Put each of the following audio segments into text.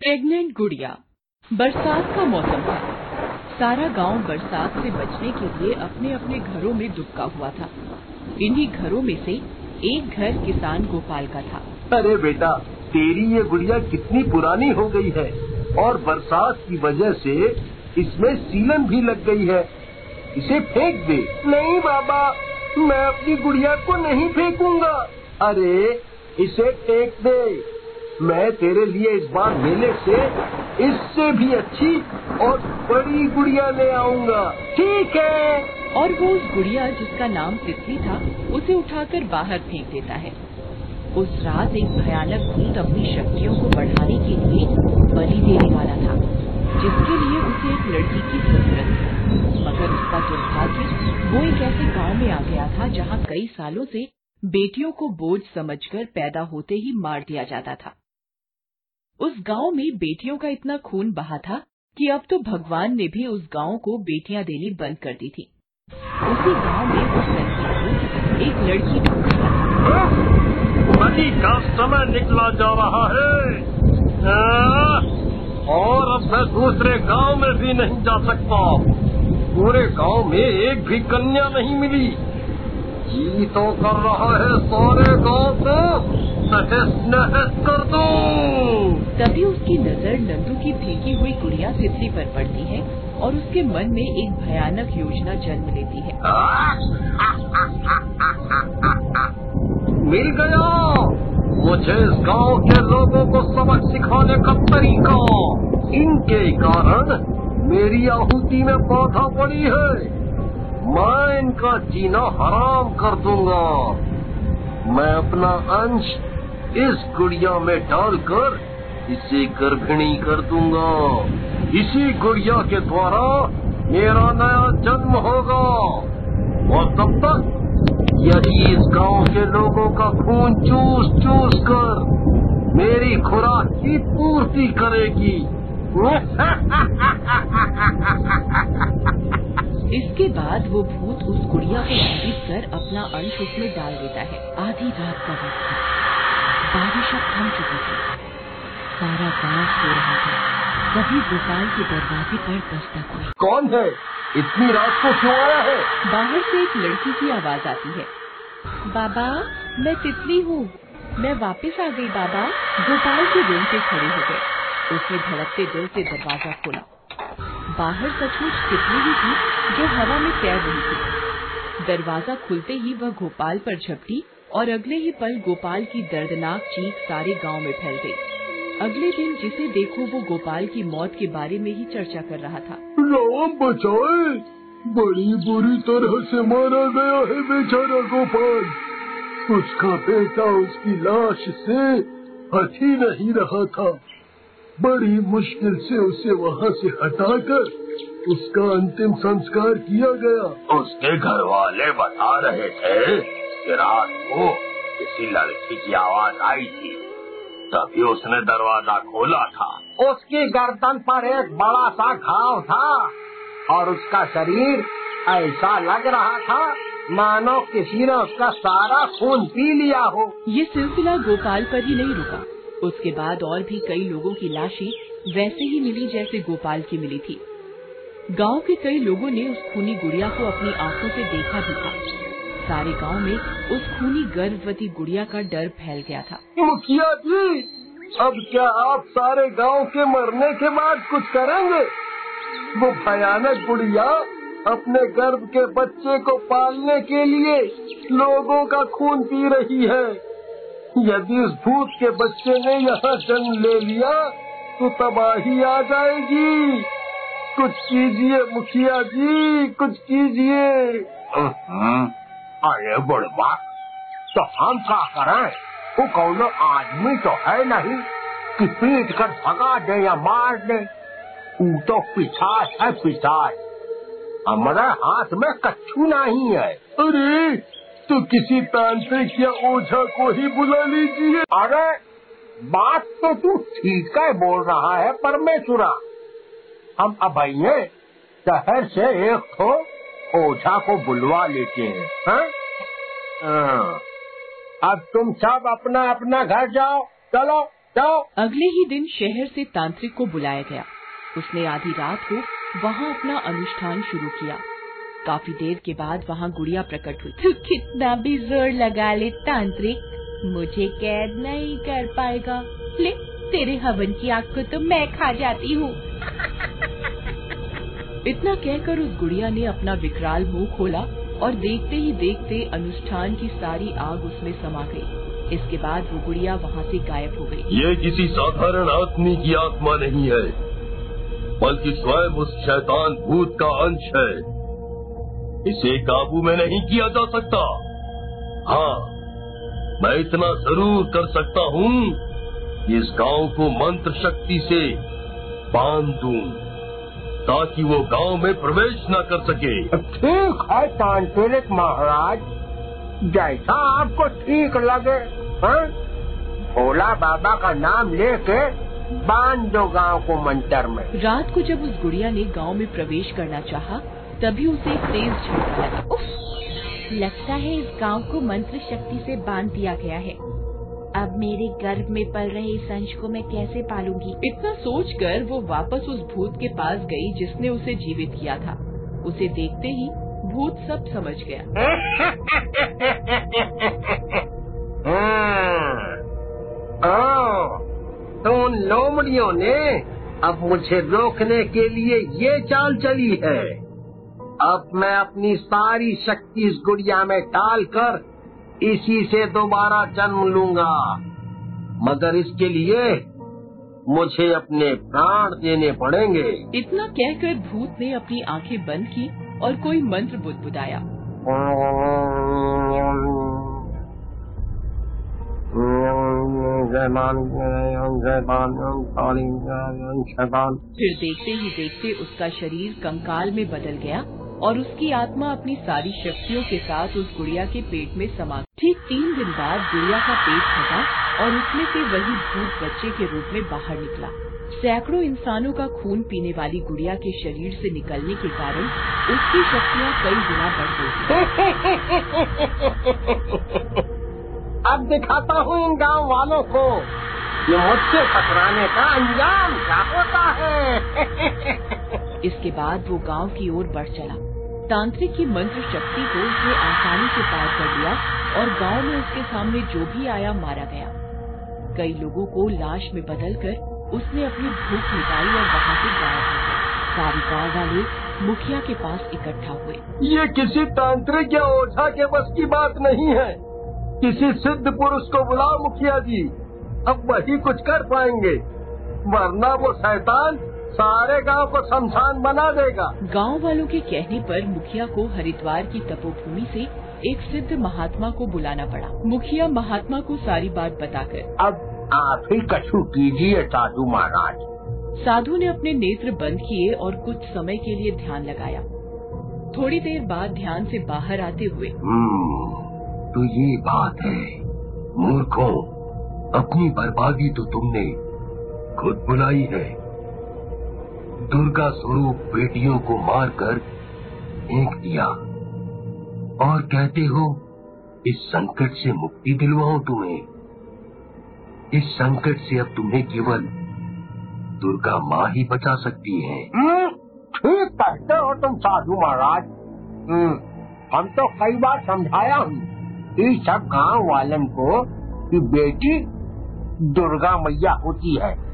Pregnant गुड़िया बरसात का मौसम था सारा गाँव बरसात से बचने के लिए अपने अपने घरों में दुबका हुआ था। इन्हीं घरों में से एक घर किसान गोपाल का था। अरे बेटा तेरी ये गुड़िया कितनी पुरानी हो गई है और बरसात की वजह से इसमें सीलन भी लग गई है। इसे फेंक दे। नहीं बाबा मैं अपनी गुड़िया को नहीं फेंकूँगा। अरे इसे फेंक दे। मैं तेरे लिए इस बार मेले से इससे भी अच्छी और बड़ी गुड़िया ले आऊँगा। ठीक है। और वो उस गुड़िया जिसका नाम तितली था, उसे उठाकर बाहर फेंक देता है। उस रात एक भयानक भूत अपनी शक्तियों को बढ़ाने के लिए बलि देने वाला था, जिसके लिए उसे एक लड़की की ज़रूरत थी। मगर उसका दुर्भाग्य, वो एक ऐसे गाँव में आ गया था, जहाँ कई सालों से बेटियों को बोझ समझकर पैदा होते ही मार दिया जाता था। उस गाँव में बेटियों का इतना खून बहा था कि अब तो भगवान ने भी उस गाँव को बेटियाँ देनी बंद कर दी थी। उसी गाँव में उस लड़की एक लड़की ढूंढ का समय निकला जा रहा है। और अब मैं दूसरे गाँव में भी नहीं जा सकता। पूरे गाँव में एक भी कन्या नहीं मिली। जी तो कर रहा है सारे गाँव को। कर दो तभी उसकी नज़र नंदू की भीगी हुई गुड़िया तितली पर पड़ती है और उसके मन में एक भयानक योजना जन्म लेती है। मिल गया। मुझे इस गाँव के लोगों को सबक सिखाने का तरीका। इनके कारण मेरी आहुति में बाधा पड़ी है। मैं इनका जीना हराम कर दूँगा। मैं अपना अंश इस गुड़िया में डालकर इसे गर्भिणी कर दूँगा। इसी गुड़िया के द्वारा मेरा नया जन्म होगा। और तब तक यदि इस गाँव के लोगों का खून चूस चूस कर मेरी खुराक की पूर्ति करेगी। इसके बाद वो भूत उस गुड़िया को जीवित कर अपना अंश उसमें डाल देता है। आधी रात का वक्त बारिश अब थम चुकी थी सारा गाँव सो रहा था। तभी गोपाल के दरवाजे पर दस्तक हुई। कौन है? इतनी रात को क्यों आया है? बाहर से एक लड़की की आवाज़ आती है। बाबा मैं तितली हूँ। मैं वापस आ गई बाबा। गोपाल के रूम पे खड़े हो गए। उसने धड़कते दिल से दरवाज़ा खोला। बाहर सचमुच तितली ही थी जो हवा में तैर रही थी। दरवाज़ा खुलते ही वह गोपाल पर झपटी और अगले ही पल गोपाल की दर्दनाक चीख सारे गाँव में फैल गई। अगले दिन जिसे देखो वो गोपाल की मौत के बारे में ही चर्चा कर रहा था। राम बचाए। बड़ी बुरी तरह से मारा गया है बेचारा गोपाल। उसका बेटा उसकी लाश से हट ही नहीं रहा था। बड़ी मुश्किल से उसे वहाँ से हटाकर उसका अंतिम संस्कार किया गया। उसके घर वाले बता रहे थे कि रात को किसी लड़की की आवाज़ आई थी तभी उसने दरवाज़ा खोला था। उसकी गर्दन पर एक बड़ा सा घाव था और उसका शरीर ऐसा लग रहा था मानो किसी ने उसका सारा खून पी लिया हो। ये सिलसिला गोपाल पर ही नहीं रुका। उसके बाद और भी कई लोगों की लाशें वैसे ही मिली जैसे गोपाल की मिली थी। गाँव के कई लोगों ने उस खूनी गुड़िया को अपनी आँखों से देखा भी था। सारे गाँव में उस खूनी गर्भवती गुड़िया का डर फैल गया था। मुखिया जी? अब क्या आप सारे गाँव के मरने के बाद कुछ करेंगे? वो भयानक गुड़िया अपने गर्भ के बच्चे को पालने के लिए लोगों का खून पी रही है। यदि उस भूत के बच्चे ने यहाँ जन्म ले लिया तो तबाही आ जाएगी। कुछ कीजिए मुखिया जी कुछ कीजिए। हम्म, हम्म। अरे बुढ़वा तो हम क्या करें? वो कौन आदमी तो है नहीं। कि पीट कर भगा दे या मार दे वो तो पिछाच है पिछाच हमारे हाथ में कच्छू नहीं है। अरे तो किसी तांत्रिक या ओझा को ही बुला लीजिए। अरे बात तो तू ठीक है बोल रहा है परमेश्वरा। हम अब शहर से एक ठो ओझा को बुलवा लेते हैं, हा? हाँ। अब तुम सब अपना अपना घर जाओ, चलो, जाओ। अगले ही दिन शहर से तांत्रिक को बुलाया गया। उसने आधी रात को वहाँ अपना अनुष्ठान शुरू किया। काफ़ी देर के बाद वहाँ गुड़िया प्रकट हुई। तू कितना भी ज़ोर लगा ले तांत्रिक, मुझे कैद नहीं कर पाएगा। ले, तेरे हवन की आग को तो मैं खा जाती हूँ। इतना कहकर उस गुड़िया ने अपना विकराल मुँह खोला और देखते ही देखते अनुष्ठान की सारी आग उसमें समा गई। इसके बाद वो गुड़िया वहाँ से गायब हो गई। ये किसी साधारण आदमी की आत्मा नहीं है, बल्कि स्वयं उस शैतान भूत का अंश है। इसे काबू में नहीं किया जा सकता। हाँ मैं इतना ज़रूर कर सकता हूँ इस गाँव को मंत्र शक्ति से बाँध दूँ। ताकि वो गाँव में प्रवेश न कर सके। ठीक है तांत्रिक महाराज। जैसा आपको ठीक लगे हाँ? भोला बाबा का नाम लेके बाँध दो गाँव को मंत्र में। रात को जब उस गुड़िया ने गाँव में प्रवेश करना चाहा, तभी उसे तेज झटका लगा। लगता है इस गाँव को मंत्र शक्ति से बाँध दिया गया है। अब मेरे गर्भ में पल रहे इस अंश को मैं कैसे पालूँगी? इतना सोचकर वो वापस उस भूत के पास गई जिसने उसे जीवित किया था। उसे देखते ही भूत सब समझ गया। हाँ। तो उन लोमड़ियों ने अब मुझे रोकने के लिए ये चाल चली है। अब मैं अपनी सारी शक्ति इस गुड़िया में डालकर इसी से दोबारा जन्म लूँगा। मगर इसके लिए मुझे अपने प्राण देने पड़ेंगे। इतना कहकर भूत ने अपनी आँखें बंद की और कोई मंत्र बुदबुदाया। फिर देखते ही देखते उसका शरीर कंकाल में बदल गया। और उसकी आत्मा अपनी सारी शक्तियों के साथ उस गुड़िया के पेट में समा ठीक तीन दिन बाद गुड़िया का पेट फटा और उसमें से वही भूत बच्चे के रूप में बाहर निकला। सैकड़ों इंसानों का खून पीने वाली गुड़िया के शरीर से निकलने के कारण उसकी शक्तियाँ कई गुना बढ़ गई। अब दिखाता हूँ इन गाँव वालों को। ये मुझसे टकराने का अंजाम क्या होता है? इसके बाद वो गाँव की ओर बढ़ चला। तांत्रिक की मंत्र शक्ति को उसने आसानी से पार कर लिया और गाँव में उसके सामने जो भी आया, मारा गया। कई लोगों को लाश में बदलकर उसने अपनी भूख निकाली और वहाँ से गायब हो गया। सारी गाँव वाले मुखिया के पास इकट्ठा हुए। ये किसी तांत्रिक या ओझा के बस की बात नहीं है। किसी सिद्ध पुरुष को बुलाओ मुखिया जी। अब वही कुछ कर पाएँगे। वरना वो शैतान सारे गाँव को शमशान बना देगा। गाँव वालों के कहने पर मुखिया को हरिद्वार की तपोभूमि से एक सिद्ध महात्मा को बुलाना पड़ा। मुखिया महात्मा को सारी बात बताकर अब आप ही कछु कीजिए साधु महाराज। साधु ने अपने नेत्र बंद किए और कुछ समय के लिए ध्यान लगाया। थोड़ी देर बाद ध्यान से बाहर आते हुए हम्म, तो ये बात है मूर्खों अपनी बर्बादी तो तुमने खुद बुलाई है। दुर्गा स्वरूप बेटियों को मारकर फेंक दिया। और कहते हो इस संकट से मुक्ति दिलवाओ तुम्हें। इस संकट से अब तुम्हें केवल दुर्गा माँ ही बचा सकती है। हम्म, ठीक कहते हो तुम साधु महाराज। हम्म, हम तो कई बार समझाया हूँ इस सब गाँव वालन को कि बेटी दुर्गा मैया होती है।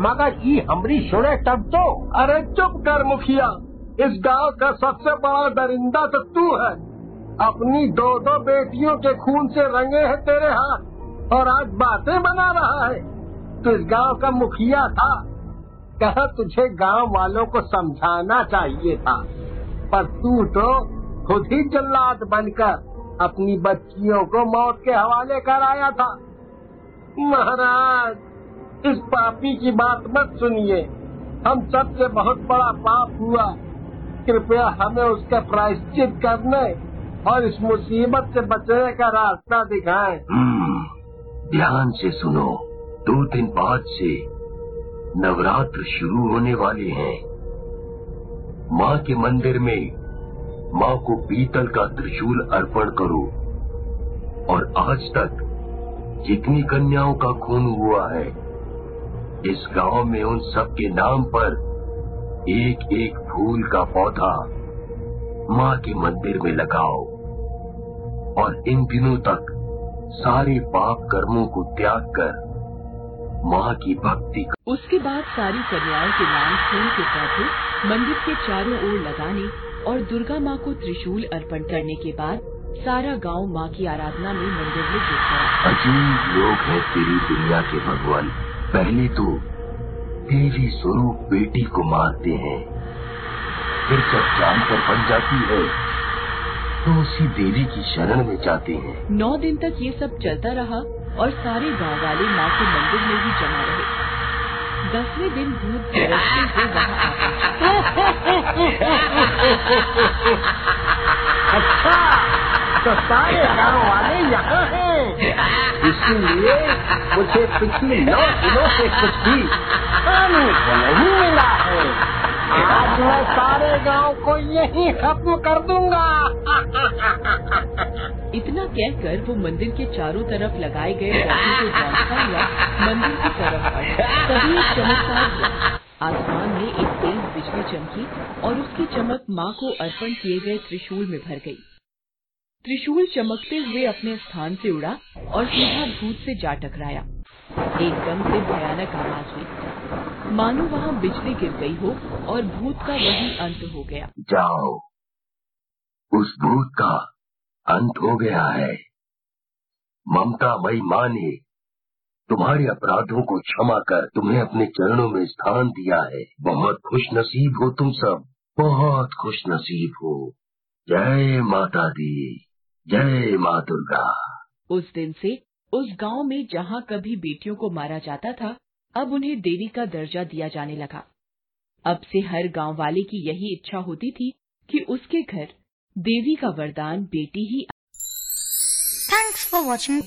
मगर ये हमरी सुने तब तो। अरे चुप कर मुखिया, इस गाँव का सबसे बड़ा दरिंदा तो तू है। अपनी दो दो बेटियों के खून से रंगे हैं तेरे हाथ, और आज बातें बना रहा है। तो इस गाँव का मुखिया था। कह, तुझे गाँव वालों को समझाना चाहिए था। पर तू तो खुद ही जल्लाद बनकर अपनी बच्चियों को मौत के हवाले कर आया था। महाराज इस पापी की बात मत सुनिए। हम सबसे बहुत बड़ा पाप हुआ। कृपया हमें उसका प्रायश्चित करने और इस मुसीबत से बचने का रास्ता दिखाएँ। ध्यान से सुनो। दो दिन बाद से नवरात्र शुरू होने वाले हैं। माँ के मंदिर में माँ को पीतल का त्रिशूल अर्पण करो। और आज तक जितनी कन्याओं का खून हुआ है इस गाँव में उन सब के नाम पर एक एक फूल का पौधा माँ के मंदिर में लगाओ और इन दिनों तक सारे पाप कर्मों को त्याग कर माँ की भक्ति कर। उसके बाद सारी कन्याओं के नाम फूल के पौधे मंदिर के चारों ओर लगाने और दुर्गा माँ को त्रिशूल अर्पण करने के बाद सारा गाँव माँ की आराधना में मंदिर में जुट गया अजीब लोग हैं तेरी दुनिया के भगवान पहले तो देवी स्वरूप बेटी को मारते हैं। फिर जब जानकर बन जाती है तो उसी देवी की शरण में जाते हैं। नौ दिन तक ये सब चलता रहा और सारे गाँव वाले माँ के मंदिर में ही जमा रहे। दसवें दिन भूत गरजते हुए वहाँ आ अच्छा! तो सारे गाँव वाले यहाँ हैं। इसीलिए मुझे पिछले नौ दिनों से कुछ भी खाने को नहीं मिला है। आज मैं सारे गाँव को यही खत्म कर दूँगा। इतना कहकर वो मंदिर के चारों तरफ़ लगाए गए को मंदिर की तरफ़ तभी चमत्कार आसमान में एक तेज बिजली चमकी और उसकी चमक माँ को अर्पण किए गए त्रिशूल में भर गई। त्रिशूल चमकते हुए अपने स्थान से उड़ा और सीधा भूत से जा टकराया। एकदम से भयानक आवाज़ हुई। मानो वहाँ बिजली गिर गई हो और भूत का वही अंत हो गया। जाओ। उस भूत का अंत हो गया है। ममता मई माँ ने तुम्हारे अपराधों को क्षमा कर तुम्हें अपने चरणों में स्थान दिया है। बहुत खुश नसीब हो तुम सब। बहुत खुश नसीब हो। जय माता दी। जय माँ दुर्गा उस दिन से उस गाँव में जहाँ कभी बेटियों को मारा जाता था अब उन्हें देवी का दर्जा दिया जाने लगा अब से हर गाँव वाले की यही इच्छा होती थी कि उसके घर देवी का वरदान बेटी ही थैंक्स फॉर watching.